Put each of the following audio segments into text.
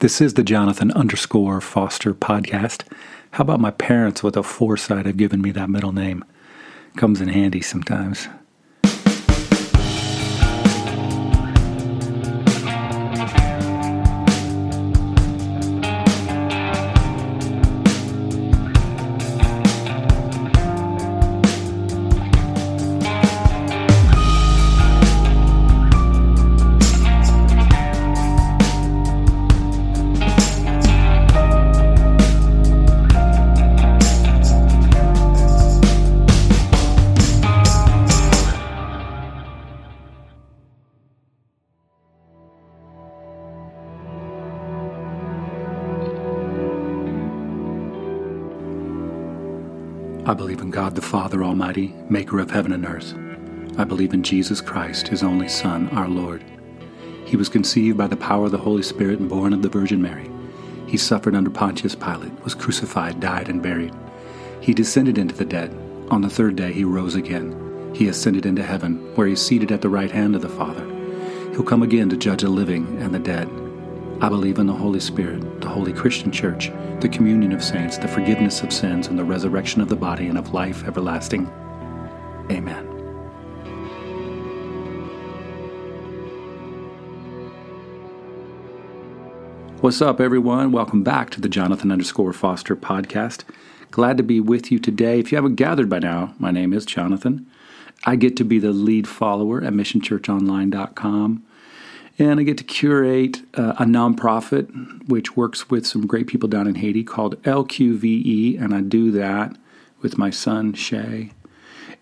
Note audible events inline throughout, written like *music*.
This is the Jonathan underscore Foster podcast. How about my parents with the foresight of giving me that middle name? Comes in handy sometimes. Father Almighty, maker of heaven and earth. I believe in Jesus Christ, his only Son, our Lord. He was conceived by the power of the Holy Spirit and born of the Virgin Mary. He suffered under Pontius Pilate, was crucified, died, and buried. He descended into the dead. On the third day he rose again. He ascended into heaven, where he is seated at the right hand of the Father. He'll come again to judge the living and the dead. I believe in the Holy Spirit, the holy Christian Church, the communion of saints, the forgiveness of sins, and the resurrection of the body and of life everlasting. Amen. What's up, everyone? Welcome back to the Jonathan underscore Foster podcast. Glad to be with you today. If you haven't gathered by now, my name is Jonathan. I get to be the lead follower at missionchurchonline.com and I get to curate uh, a nonprofit which works with some great people down in Haiti called LQVE, and I do that with my son Shay.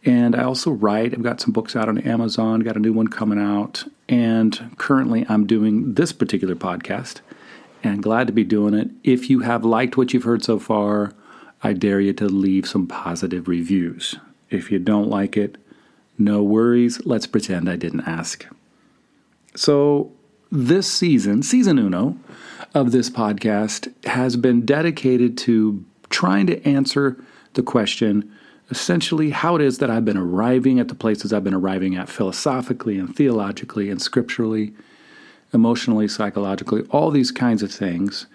And I also write. I've got some books out on Amazon, got a new one coming out, and currently I'm doing this particular podcast, and glad to be doing it. If you have liked what you've heard so far, I dare you to leave some positive reviews. If you don't like it, no worries. Let's pretend I didn't ask. So, this season, season uno of this podcast, has been dedicated to trying to answer the question essentially how it is that I've been arriving at the places I've been arriving at philosophically and theologically and scripturally, emotionally, psychologically, all these kinds of things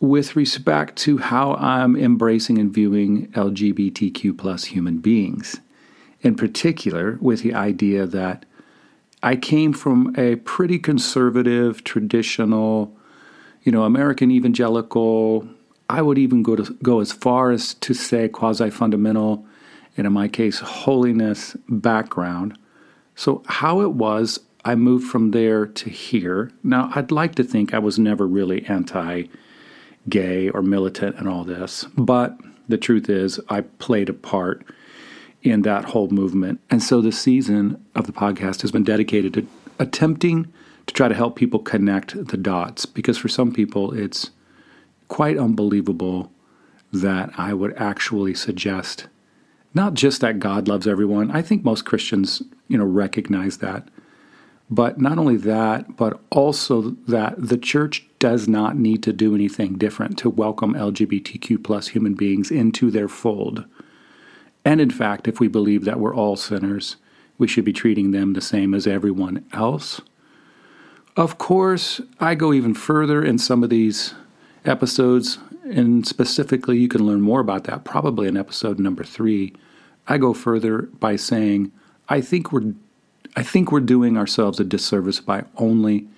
with respect to how I'm embracing and viewing LGBTQ plus human beings. In particular, with the idea that I came from a pretty conservative, traditional, you know, American evangelical. I would even go to go as far as to say quasi fundamental, and in my case, holiness background. So how it was, I moved from there to here. Now, I'd like to think I was never really anti gay or militant and all this, but the truth is, I played a part in that whole movement. And so the season of the podcast has been dedicated to attempting to try to help people connect the dots because for some people it's quite unbelievable that I would actually suggest not just that God loves everyone. I think most Christians, you know, recognize that. But not only that, but also that the church does not need to do anything different to welcome LGBTQ plus human beings into their fold. And in fact, if we believe that we're all sinners, we should be treating them the same as everyone else. Of course, I go even further in some of these episodes, and specifically, you can learn more about that probably in episode number three. I go further by saying, I think we're I think we're doing ourselves a disservice by only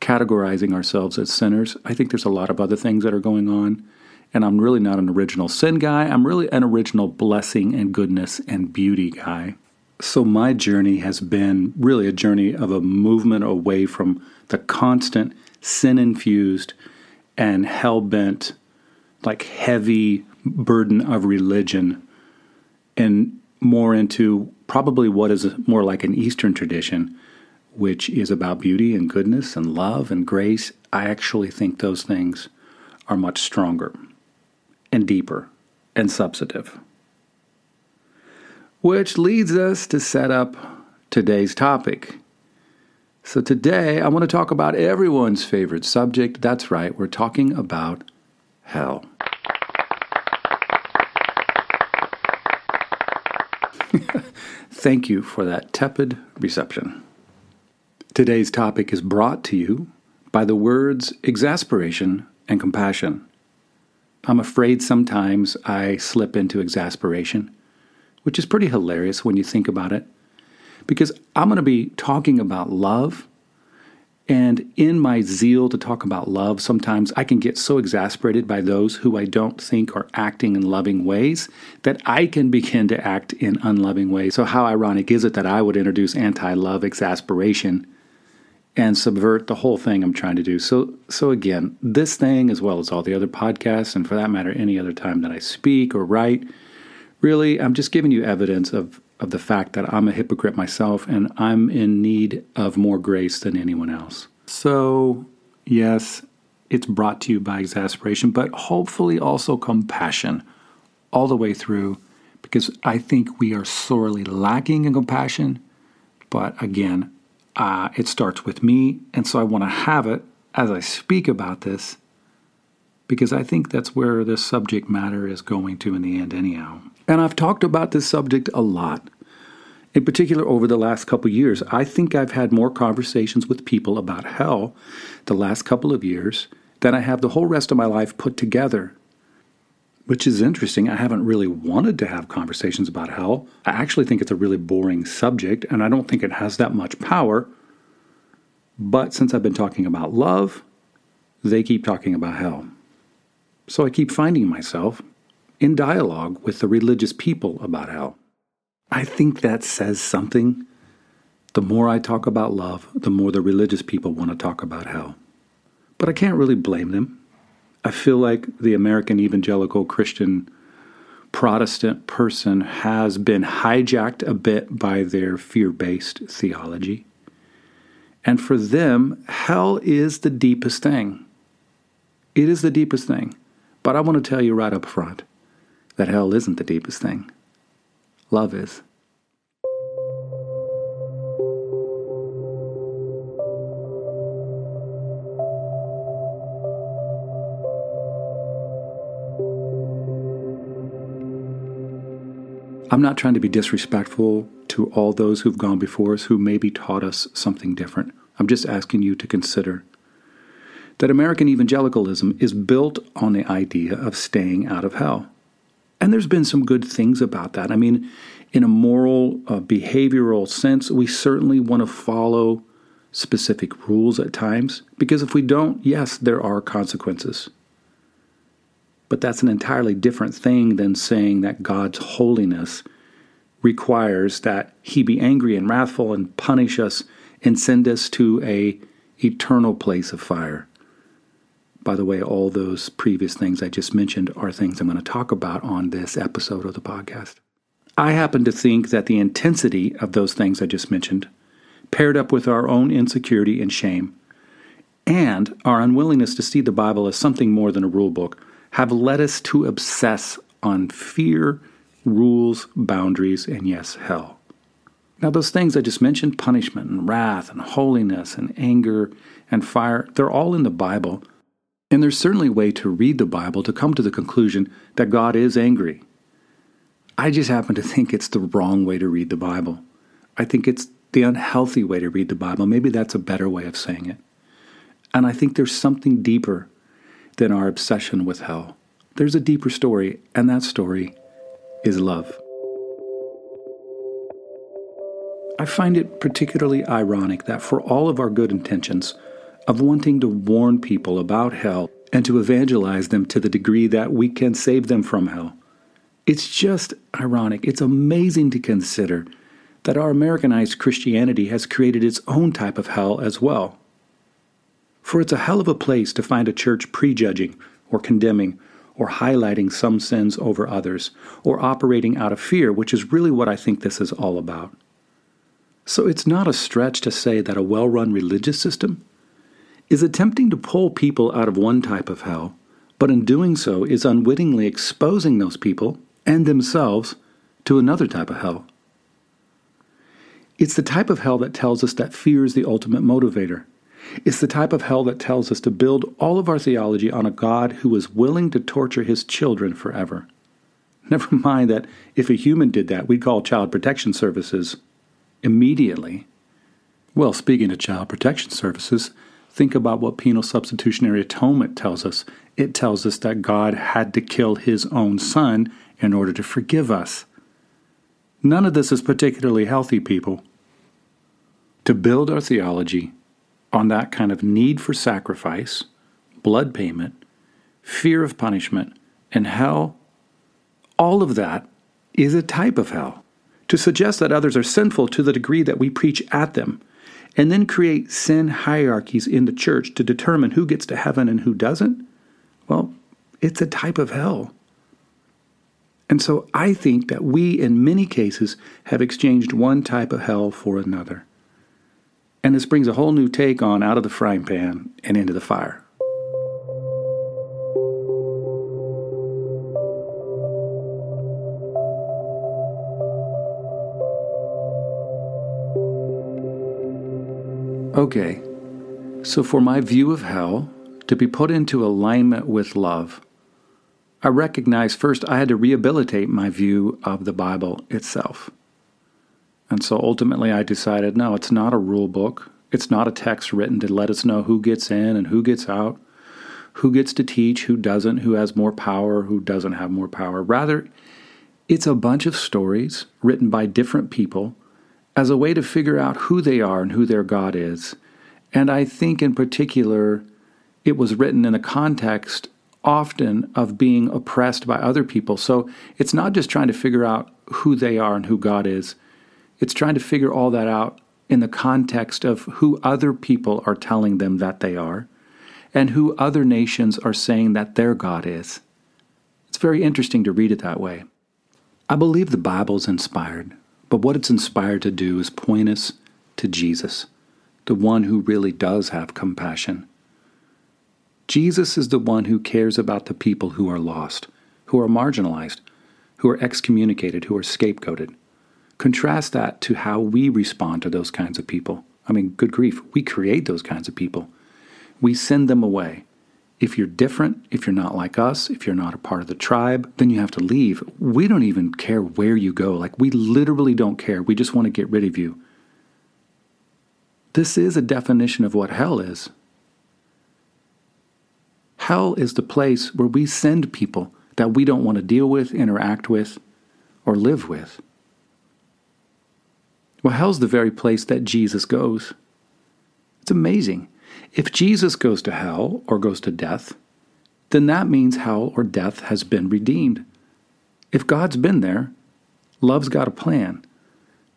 categorizing ourselves as sinners. I think there's a lot of other things that are going on and I'm really not an original sin guy. I'm really an original blessing and goodness and beauty guy. So my journey has been really a journey of a movement away from the constant sin infused and hell bent, like heavy burden of religion, and more into probably what is more like an Eastern tradition, which is about beauty and goodness and love and grace. I actually think those things are much stronger and deeper and substantive. Which leads us to set up today's topic. So, today I want to talk about everyone's favorite subject. That's right, we're talking about hell. *laughs* Thank you for that tepid reception. Today's topic is brought to you by the words exasperation and compassion. I'm afraid sometimes I slip into exasperation, which is pretty hilarious when you think about it, because I'm going to be talking about love and in my zeal to talk about love, sometimes I can get so exasperated by those who I don't think are acting in loving ways that I can begin to act in unloving ways. So, how ironic is it that I would introduce anti love exasperation and subvert the whole thing I'm trying to do? So, so, again, this thing, as well as all the other podcasts, and for that matter, any other time that I speak or write, really, I'm just giving you evidence of of the fact that I'm a hypocrite myself and I'm in need of more grace than anyone else. So, yes, it's brought to you by exasperation, but hopefully also compassion all the way through because I think we are sorely lacking in compassion. But again, uh, it starts with me, and so I want to have it as I speak about this because I think that's where this subject matter is going to in the end, anyhow. And I've talked about this subject a lot. In particular, over the last couple years, I think I've had more conversations with people about hell the last couple of years than I have the whole rest of my life put together. Which is interesting. I haven't really wanted to have conversations about hell. I actually think it's a really boring subject, and I don't think it has that much power. But since I've been talking about love, they keep talking about hell. So I keep finding myself in dialogue with the religious people about hell. I think that says something. The more I talk about love, the more the religious people want to talk about hell. But I can't really blame them. I feel like the American evangelical Christian Protestant person has been hijacked a bit by their fear based theology. And for them, hell is the deepest thing. It is the deepest thing. But I want to tell you right up front that hell isn't the deepest thing. Love is. I'm not trying to be disrespectful to all those who've gone before us who maybe taught us something different. I'm just asking you to consider that American evangelicalism is built on the idea of staying out of hell. And there's been some good things about that. I mean, in a moral, uh, behavioral sense, we certainly want to follow specific rules at times, because if we don't, yes, there are consequences. But that's an entirely different thing than saying that God's holiness requires that he be angry and wrathful and punish us and send us to a eternal place of fire. By the way, all those previous things I just mentioned are things I'm going to talk about on this episode of the podcast. I happen to think that the intensity of those things I just mentioned, paired up with our own insecurity and shame, and our unwillingness to see the Bible as something more than a rule book, have led us to obsess on fear, rules, boundaries, and yes, hell. Now, those things I just mentioned punishment and wrath and holiness and anger and fire they're all in the Bible and there's certainly a way to read the Bible to come to the conclusion that God is angry. I just happen to think it's the wrong way to read the Bible. I think it's the unhealthy way to read the Bible. Maybe that's a better way of saying it. And I think there's something deeper than our obsession with hell. There's a deeper story, and that story is love. I find it particularly ironic that for all of our good intentions, of wanting to warn people about hell and to evangelize them to the degree that we can save them from hell. It's just ironic. It's amazing to consider that our Americanized Christianity has created its own type of hell as well. For it's a hell of a place to find a church prejudging or condemning or highlighting some sins over others or operating out of fear, which is really what I think this is all about. So it's not a stretch to say that a well run religious system is attempting to pull people out of one type of hell, but in doing so is unwittingly exposing those people and themselves to another type of hell. It's the type of hell that tells us that fear is the ultimate motivator. It's the type of hell that tells us to build all of our theology on a God who is willing to torture his children forever. Never *laughs* mind that if a human did that, we'd call Child Protection Services immediately. Well, speaking of Child Protection Services, Think about what penal substitutionary atonement tells us. It tells us that God had to kill his own son in order to forgive us. None of this is particularly healthy, people. To build our theology on that kind of need for sacrifice, blood payment, fear of punishment, and hell, all of that is a type of hell. To suggest that others are sinful to the degree that we preach at them and then create sin hierarchies in the church to determine who gets to heaven and who doesn't, well, it's a type of hell. And so I think that we, in many cases, have exchanged one type of hell for another. And this brings a whole new take on out of the frying pan and into the fire. Okay, so for my view of hell to be put into alignment with love, I recognize first I had to rehabilitate my view of the Bible itself. And so ultimately I decided no, it's not a rule book. It's not a text written to let us know who gets in and who gets out, who gets to teach, who doesn't, who has more power, who doesn't have more power. Rather, it's a bunch of stories written by different people as a way to figure out who they are and who their God is. And I think in particular, it was written in a context often of being oppressed by other people. So it's not just trying to figure out who they are and who God is, it's trying to figure all that out in the context of who other people are telling them that they are and who other nations are saying that their God is. It's very interesting to read it that way. I believe the Bible's inspired. But what it's inspired to do is point us to Jesus, the one who really does have compassion. Jesus is the one who cares about the people who are lost, who are marginalized, who are excommunicated, who are scapegoated. Contrast that to how we respond to those kinds of people. I mean, good grief, we create those kinds of people. We send them away. If you're different, if you're not like us, if you're not a part of the tribe, then you have to leave. We don't even care where you go. Like, we literally don't care. We just want to get rid of you. This is a definition of what hell is. Hell is the place where we send people that we don't want to deal with, interact with, or live with. Well, hell's the very place that Jesus goes. It's amazing. If Jesus goes to hell or goes to death, then that means hell or death has been redeemed. If God's been there, love's got a plan.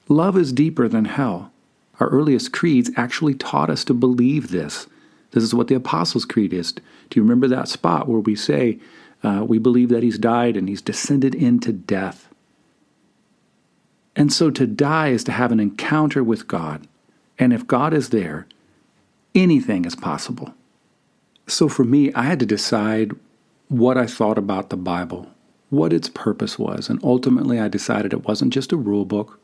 Love is deeper than hell. Our earliest creeds actually taught us to believe this. This is what the Apostles' Creed is. Do you remember that spot where we say, uh, we believe that he's died and he's descended into death? And so to die is to have an encounter with God. And if God is there, anything is possible. So for me, I had to decide what I thought about the Bible, what its purpose was, and ultimately I decided it wasn't just a rule book,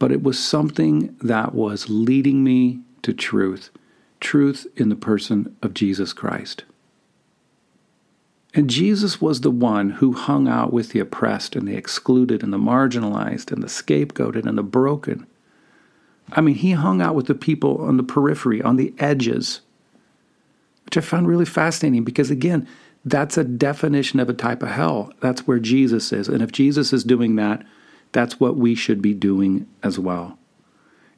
but it was something that was leading me to truth, truth in the person of Jesus Christ. And Jesus was the one who hung out with the oppressed and the excluded and the marginalized and the scapegoated and the broken. I mean, he hung out with the people on the periphery, on the edges, which I found really fascinating because, again, that's a definition of a type of hell. That's where Jesus is. And if Jesus is doing that, that's what we should be doing as well.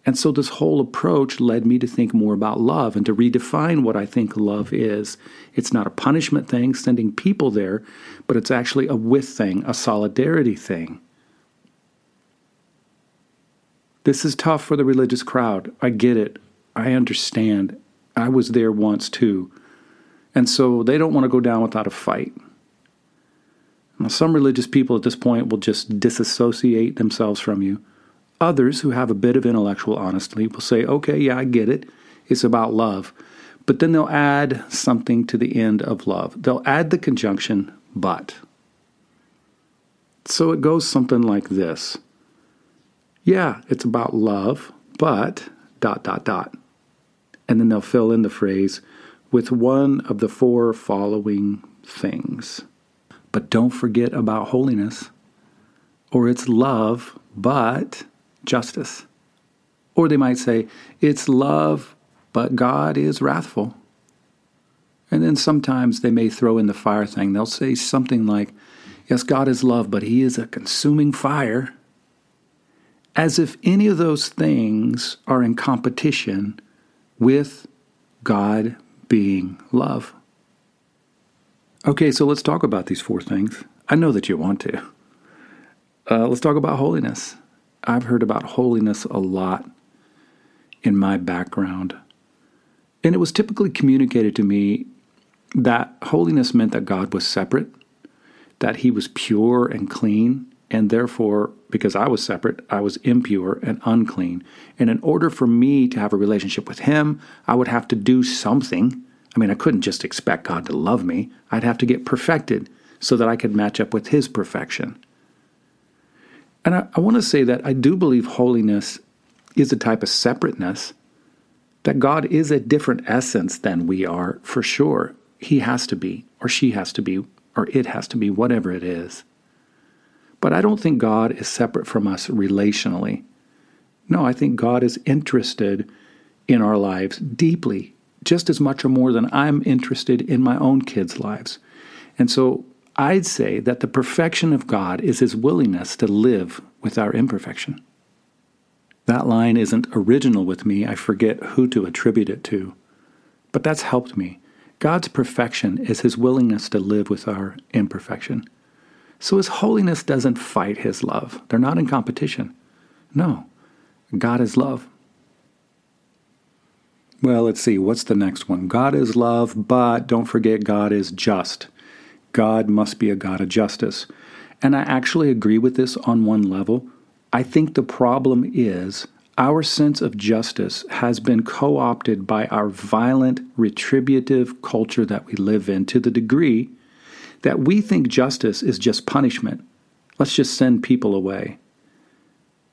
And so this whole approach led me to think more about love and to redefine what I think love is. It's not a punishment thing, sending people there, but it's actually a with thing, a solidarity thing. This is tough for the religious crowd. I get it. I understand. I was there once too. And so they don't want to go down without a fight. Now, some religious people at this point will just disassociate themselves from you. Others who have a bit of intellectual honesty will say, okay, yeah, I get it. It's about love. But then they'll add something to the end of love. They'll add the conjunction, but. So it goes something like this yeah, it's about love, but dot, dot, dot. And then they'll fill in the phrase with one of the four following things. But don't forget about holiness, or it's love, but justice. Or they might say, it's love, but God is wrathful. And then sometimes they may throw in the fire thing. They'll say something like, Yes, God is love, but He is a consuming fire. As if any of those things are in competition with God being love. Okay, so let's talk about these four things. I know that you want to. Uh, let's talk about holiness. I've heard about holiness a lot in my background. And it was typically communicated to me that holiness meant that God was separate, that he was pure and clean, and therefore, because I was separate, I was impure and unclean. And in order for me to have a relationship with him, I would have to do something. I mean, I couldn't just expect God to love me, I'd have to get perfected so that I could match up with his perfection. And I, I want to say that I do believe holiness is a type of separateness, that God is a different essence than we are, for sure. He has to be, or she has to be, or it has to be, whatever it is. But I don't think God is separate from us relationally. No, I think God is interested in our lives deeply, just as much or more than I'm interested in my own kids' lives. And so I'd say that the perfection of God is his willingness to live with our imperfection. That line isn't original with me. I forget who to attribute it to. But that's helped me. God's perfection is his willingness to live with our imperfection. So his holiness doesn't fight his love. They're not in competition. No, God is love. Well, let's see. What's the next one? God is love, but don't forget God is just. God must be a God of justice. And I actually agree with this on one level. I think the problem is our sense of justice has been co opted by our violent, retributive culture that we live in to the degree that we think justice is just punishment. Let's just send people away.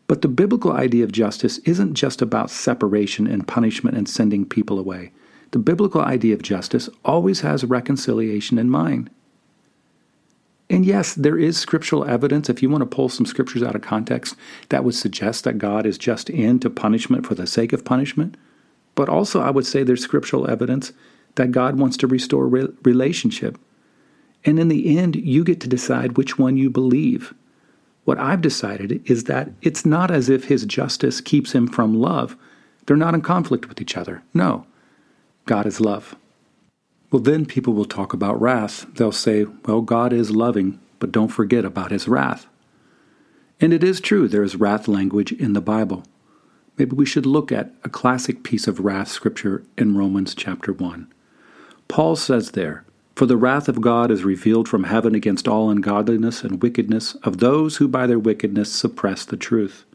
But the biblical idea of justice isn't just about separation and punishment and sending people away. The biblical idea of justice always has reconciliation in mind. And yes, there is scriptural evidence, if you want to pull some scriptures out of context, that would suggest that God is just into punishment for the sake of punishment. But also, I would say there's scriptural evidence that God wants to restore re- relationship. And in the end, you get to decide which one you believe. What I've decided is that it's not as if his justice keeps him from love. They're not in conflict with each other. No, God is love. Well, then people will talk about wrath. They'll say, well, God is loving, but don't forget about his wrath. And it is true, there is wrath language in the Bible. Maybe we should look at a classic piece of wrath scripture in Romans chapter 1. Paul says there, For the wrath of God is revealed from heaven against all ungodliness and wickedness of those who by their wickedness suppress the truth.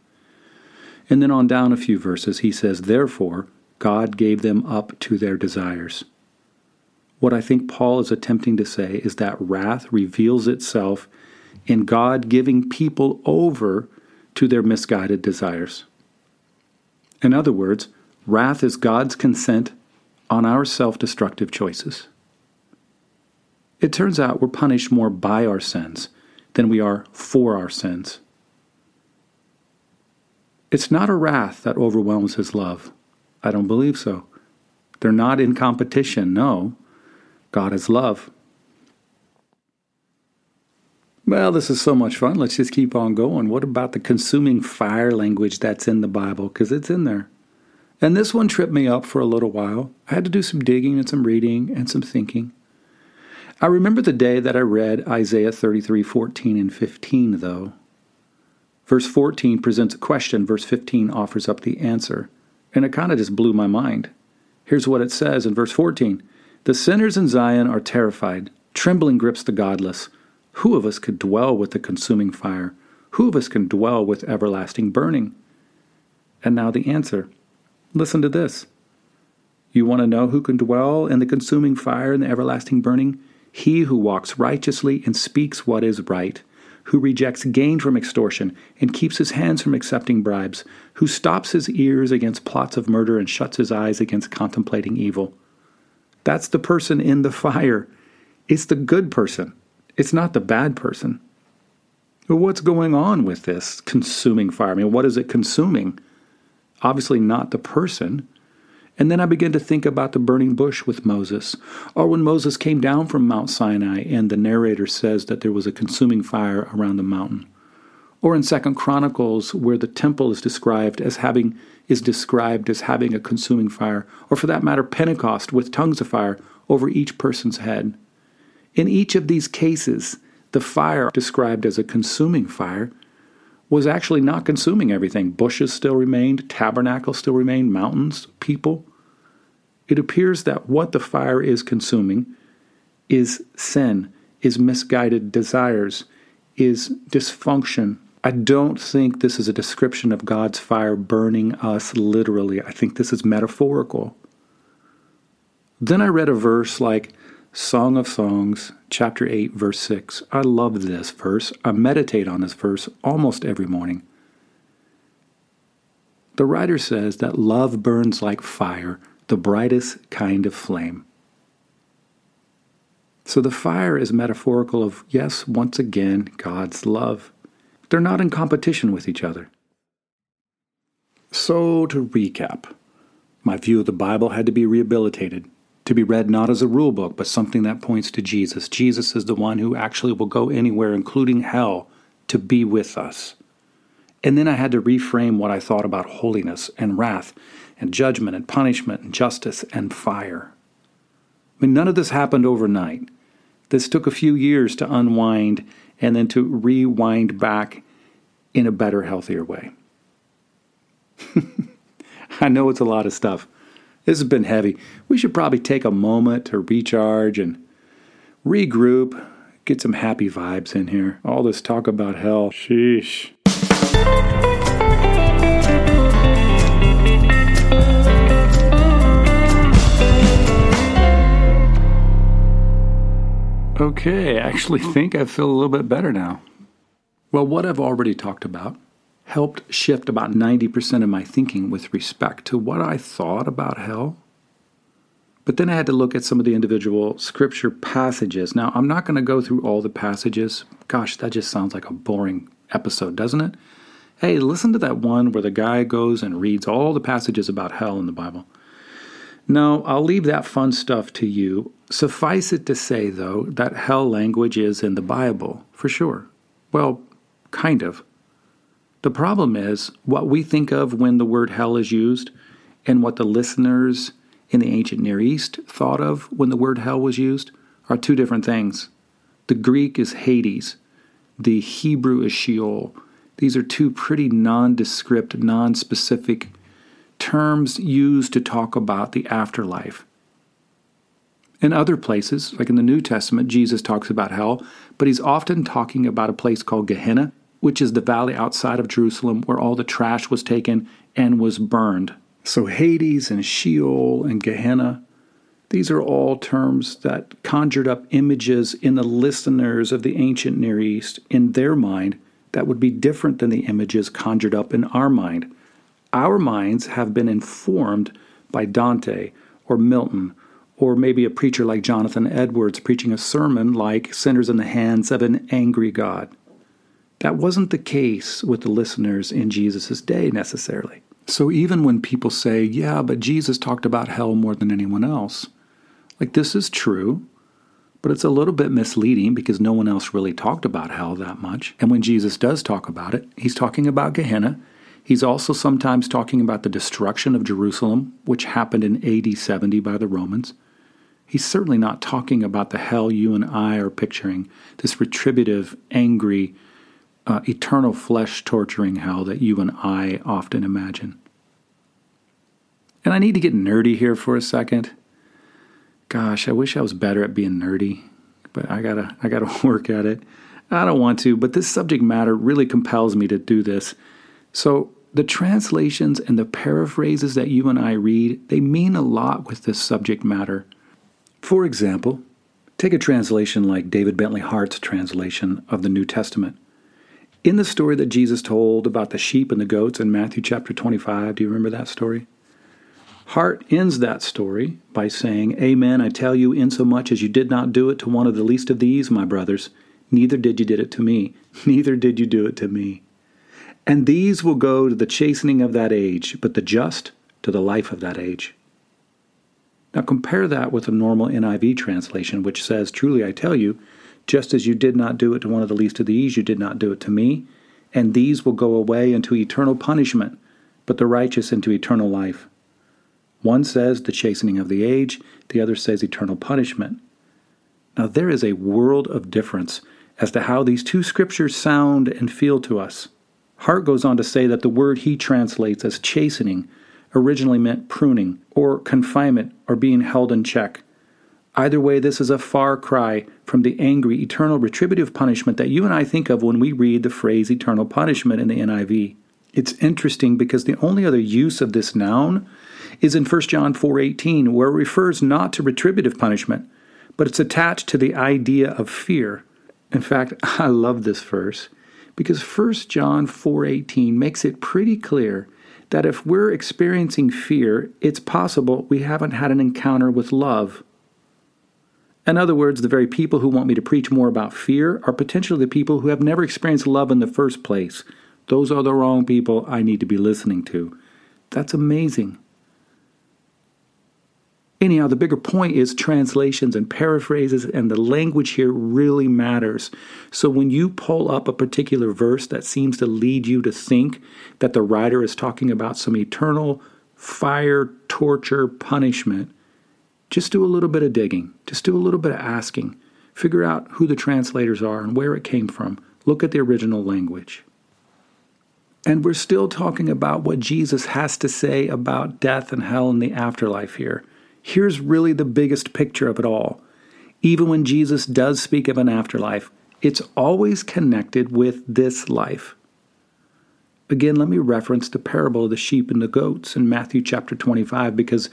And then on down a few verses, he says, Therefore, God gave them up to their desires. What I think Paul is attempting to say is that wrath reveals itself in God giving people over to their misguided desires. In other words, wrath is God's consent on our self destructive choices. It turns out we're punished more by our sins than we are for our sins. It's not a wrath that overwhelms his love. I don't believe so. They're not in competition, no. God is love. Well, this is so much fun. Let's just keep on going. What about the consuming fire language that's in the Bible? Because it's in there. And this one tripped me up for a little while. I had to do some digging and some reading and some thinking. I remember the day that I read Isaiah 33 14 and 15, though. Verse 14 presents a question, verse 15 offers up the answer. And it kind of just blew my mind. Here's what it says in verse 14 the sinners in Zion are terrified. Trembling grips the godless. Who of us could dwell with the consuming fire? Who of us can dwell with everlasting burning? And now the answer. Listen to this. You want to know who can dwell in the consuming fire and the everlasting burning? He who walks righteously and speaks what is right, who rejects gain from extortion and keeps his hands from accepting bribes, who stops his ears against plots of murder and shuts his eyes against contemplating evil. That's the person in the fire. It's the good person. It's not the bad person. But what's going on with this consuming fire? I mean, what is it consuming? Obviously, not the person. And then I began to think about the burning bush with Moses, or when Moses came down from Mount Sinai and the narrator says that there was a consuming fire around the mountain. Or in Second Chronicles where the temple is described as having is described as having a consuming fire, or for that matter Pentecost with tongues of fire over each person's head. In each of these cases, the fire described as a consuming fire was actually not consuming everything. Bushes still remained, tabernacle still remained, mountains, people. It appears that what the fire is consuming is sin, is misguided desires, is dysfunction. I don't think this is a description of God's fire burning us literally. I think this is metaphorical. Then I read a verse like Song of Songs, chapter 8, verse 6. I love this verse. I meditate on this verse almost every morning. The writer says that love burns like fire, the brightest kind of flame. So the fire is metaphorical of, yes, once again, God's love. They're not in competition with each other. So, to recap, my view of the Bible had to be rehabilitated, to be read not as a rule book, but something that points to Jesus. Jesus is the one who actually will go anywhere, including hell, to be with us. And then I had to reframe what I thought about holiness and wrath and judgment and punishment and justice and fire. I mean, none of this happened overnight. This took a few years to unwind and then to rewind back in a better, healthier way. *laughs* I know it's a lot of stuff. This has been heavy. We should probably take a moment to recharge and regroup, get some happy vibes in here. All this talk about hell, sheesh. Okay, I actually hmm. think I feel a little bit better now. Well, what I've already talked about helped shift about 90% of my thinking with respect to what I thought about hell. But then I had to look at some of the individual scripture passages. Now, I'm not going to go through all the passages. Gosh, that just sounds like a boring episode, doesn't it? Hey, listen to that one where the guy goes and reads all the passages about hell in the Bible. No, I'll leave that fun stuff to you. Suffice it to say, though, that hell language is in the Bible, for sure. Well, kind of. The problem is what we think of when the word hell is used and what the listeners in the ancient Near East thought of when the word hell was used are two different things. The Greek is Hades, the Hebrew is Sheol. These are two pretty nondescript, non-specific terms used to talk about the afterlife. In other places, like in the New Testament, Jesus talks about hell, but he's often talking about a place called Gehenna, which is the valley outside of Jerusalem where all the trash was taken and was burned. So Hades and Sheol and Gehenna, these are all terms that conjured up images in the listeners of the ancient Near East in their mind that would be different than the images conjured up in our mind. Our minds have been informed by Dante or Milton or maybe a preacher like Jonathan Edwards preaching a sermon like Sinners in the Hands of an Angry God. That wasn't the case with the listeners in Jesus' day necessarily. So even when people say, yeah, but Jesus talked about hell more than anyone else, like this is true, but it's a little bit misleading because no one else really talked about hell that much. And when Jesus does talk about it, he's talking about Gehenna. He's also sometimes talking about the destruction of Jerusalem, which happened in AD 70 by the Romans. He's certainly not talking about the hell you and I are picturing, this retributive, angry, uh, eternal flesh torturing hell that you and I often imagine. And I need to get nerdy here for a second. Gosh, I wish I was better at being nerdy, but I gotta I gotta *laughs* work at it. I don't want to, but this subject matter really compels me to do this. So the translations and the paraphrases that you and I read, they mean a lot with this subject matter. For example, take a translation like David Bentley Hart's translation of the New Testament. In the story that Jesus told about the sheep and the goats in Matthew chapter 25, do you remember that story? Hart ends that story by saying, Amen, I tell you, insomuch as you did not do it to one of the least of these, my brothers, neither did you did it to me, *laughs* neither did you do it to me. And these will go to the chastening of that age, but the just to the life of that age. Now compare that with a normal NIV translation, which says, Truly I tell you, just as you did not do it to one of the least of these, you did not do it to me, and these will go away into eternal punishment, but the righteous into eternal life. One says the chastening of the age, the other says eternal punishment. Now there is a world of difference as to how these two scriptures sound and feel to us. Hart goes on to say that the word he translates as chastening originally meant pruning or confinement or being held in check. Either way, this is a far cry from the angry, eternal, retributive punishment that you and I think of when we read the phrase eternal punishment in the NIV. It's interesting because the only other use of this noun is in 1 John 4:18 where it refers not to retributive punishment, but it's attached to the idea of fear. In fact, *laughs* I love this verse because 1 John 4:18 makes it pretty clear that if we're experiencing fear, it's possible we haven't had an encounter with love. In other words, the very people who want me to preach more about fear are potentially the people who have never experienced love in the first place. Those are the wrong people I need to be listening to. That's amazing. Anyhow, the bigger point is translations and paraphrases, and the language here really matters. So when you pull up a particular verse that seems to lead you to think that the writer is talking about some eternal fire, torture, punishment, just do a little bit of digging. Just do a little bit of asking. Figure out who the translators are and where it came from. Look at the original language. And we're still talking about what Jesus has to say about death and hell and the afterlife here. Here's really the biggest picture of it all. Even when Jesus does speak of an afterlife, it's always connected with this life. Again, let me reference the parable of the sheep and the goats in Matthew chapter 25 because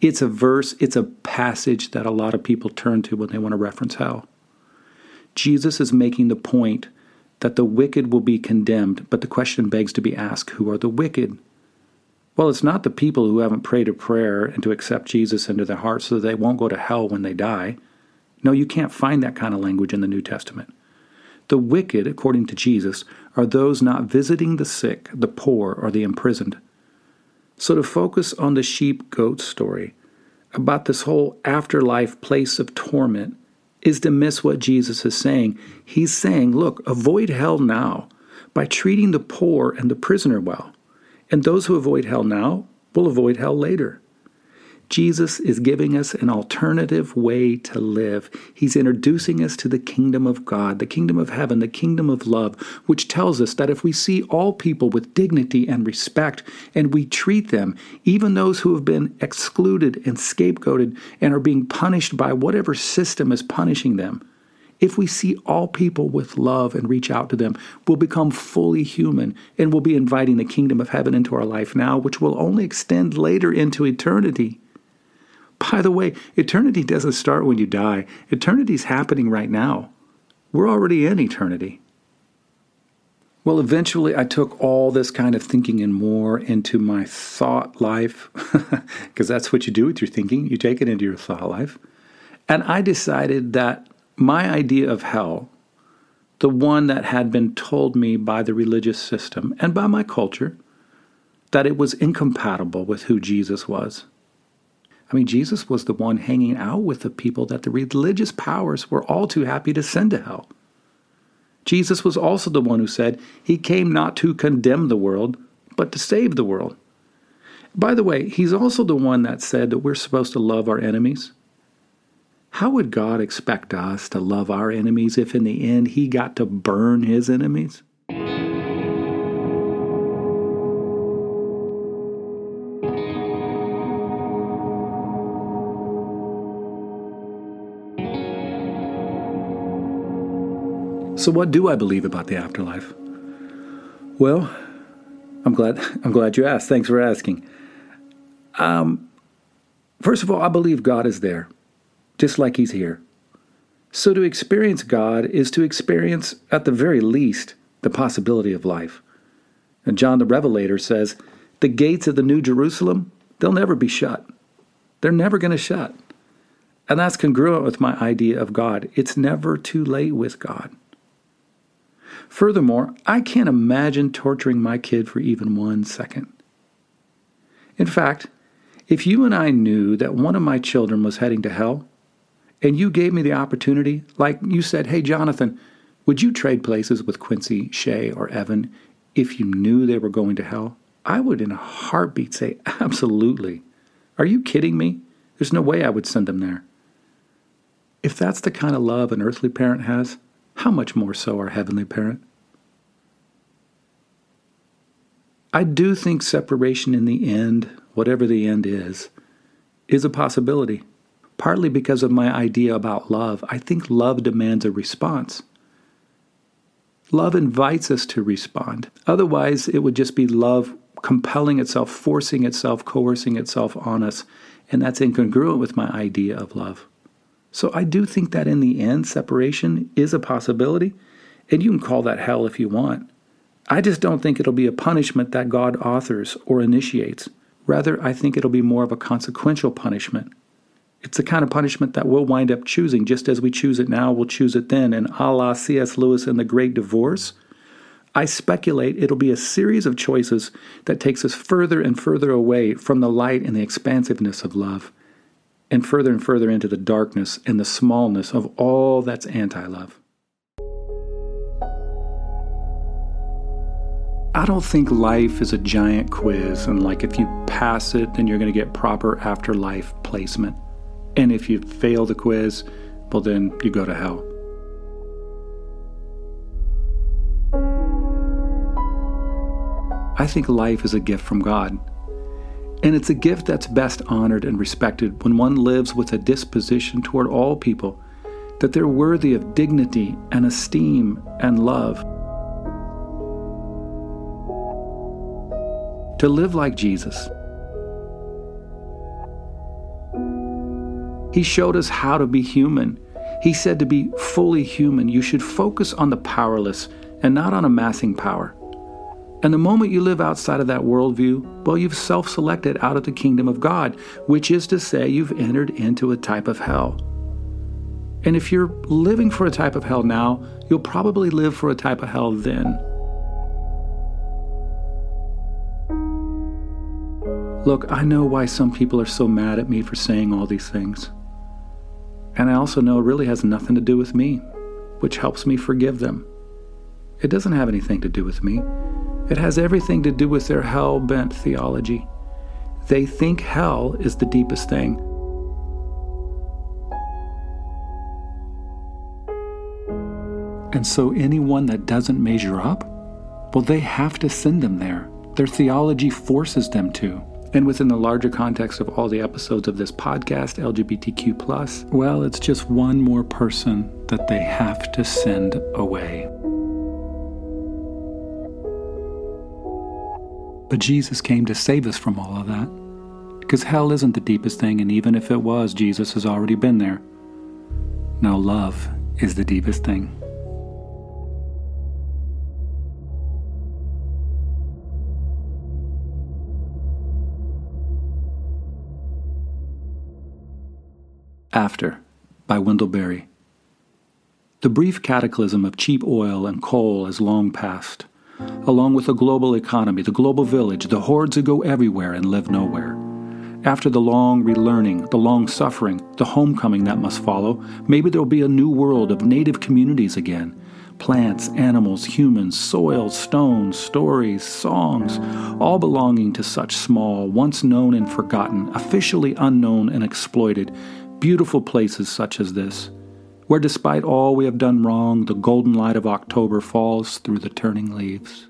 it's a verse, it's a passage that a lot of people turn to when they want to reference hell. Jesus is making the point that the wicked will be condemned, but the question begs to be asked who are the wicked? Well, it's not the people who haven't prayed a prayer and to accept Jesus into their hearts so that they won't go to hell when they die. No, you can't find that kind of language in the New Testament. The wicked, according to Jesus, are those not visiting the sick, the poor, or the imprisoned. So to focus on the sheep goat story, about this whole afterlife place of torment, is to miss what Jesus is saying. He's saying, look, avoid hell now by treating the poor and the prisoner well. And those who avoid hell now will avoid hell later. Jesus is giving us an alternative way to live. He's introducing us to the kingdom of God, the kingdom of heaven, the kingdom of love, which tells us that if we see all people with dignity and respect and we treat them, even those who have been excluded and scapegoated and are being punished by whatever system is punishing them, if we see all people with love and reach out to them, we'll become fully human and we'll be inviting the kingdom of heaven into our life now, which will only extend later into eternity. By the way, eternity doesn't start when you die, eternity's happening right now. We're already in eternity. Well, eventually, I took all this kind of thinking and more into my thought life, *laughs* because that's what you do with your thinking. You take it into your thought life. And I decided that my idea of hell, the one that had been told me by the religious system and by my culture, that it was incompatible with who Jesus was. I mean, Jesus was the one hanging out with the people that the religious powers were all too happy to send to hell. Jesus was also the one who said he came not to condemn the world, but to save the world. By the way, he's also the one that said that we're supposed to love our enemies. How would God expect us to love our enemies if in the end he got to burn his enemies? So what do I believe about the afterlife? Well, I'm glad *laughs* I'm glad you asked. Thanks for asking. Um, first of all, I believe God is there just like He's here. So to experience God is to experience, at the very least, the possibility of life. And John the Revelator says, the gates of the New Jerusalem, they'll never be shut. They're never going to shut. And that's congruent with my idea of God. It's never too late with God. Furthermore, I can't imagine torturing my kid for even one second. In fact, If you and I knew that one of my children was heading to hell, and you gave me the opportunity, like you said, hey, Jonathan, would you trade places with Quincy, Shay, or Evan if you knew they were going to hell? I would, in a heartbeat, say, absolutely. Are you kidding me? There's no way I would send them there. If that's the kind of love an earthly parent has, how much more so our heavenly parent? I do think separation in the end, whatever the end is, is a possibility. Partly because of my idea about love. I think love demands a response. Love invites us to respond. Otherwise, it would just be love compelling itself, forcing itself, coercing itself on us. And that's incongruent with my idea of love. So I do think that in the end, separation is a possibility. And you can call that hell if you want. I just don't think it'll be a punishment that God authors or initiates. Rather, I think it'll be more of a consequential punishment. It's the kind of punishment that we'll wind up choosing. Just as we choose it now, we'll choose it then. And a la C.S. Lewis in The Great Divorce, I speculate it'll be a series of choices that takes us further and further away from the light and the expansiveness of love, and further and further into the darkness and the smallness of all that's anti love. I don't think life is a giant quiz, and like if you pass it, then you're going to get proper afterlife placement. And if you fail the quiz, well, then you go to hell. I think life is a gift from God. And it's a gift that's best honored and respected when one lives with a disposition toward all people that they're worthy of dignity and esteem and love. To live like Jesus. He showed us how to be human. He said to be fully human, you should focus on the powerless and not on amassing power. And the moment you live outside of that worldview, well, you've self selected out of the kingdom of God, which is to say, you've entered into a type of hell. And if you're living for a type of hell now, you'll probably live for a type of hell then. Look, I know why some people are so mad at me for saying all these things. And I also know it really has nothing to do with me, which helps me forgive them. It doesn't have anything to do with me. It has everything to do with their hell bent theology. They think hell is the deepest thing. And so, anyone that doesn't measure up, well, they have to send them there. Their theology forces them to. And within the larger context of all the episodes of this podcast, LGBTQ, Plus. well, it's just one more person that they have to send away. But Jesus came to save us from all of that. Because hell isn't the deepest thing, and even if it was, Jesus has already been there. Now, love is the deepest thing. After by Wendell Berry. The brief cataclysm of cheap oil and coal has long passed along with the global economy, the global village, the hordes that go everywhere and live nowhere. After the long relearning, the long suffering, the homecoming that must follow, maybe there'll be a new world of native communities again. Plants, animals, humans, soil, stones, stories, songs, all belonging to such small, once known and forgotten, officially unknown and exploited, beautiful places such as this where despite all we have done wrong, the golden light of October falls through the turning leaves.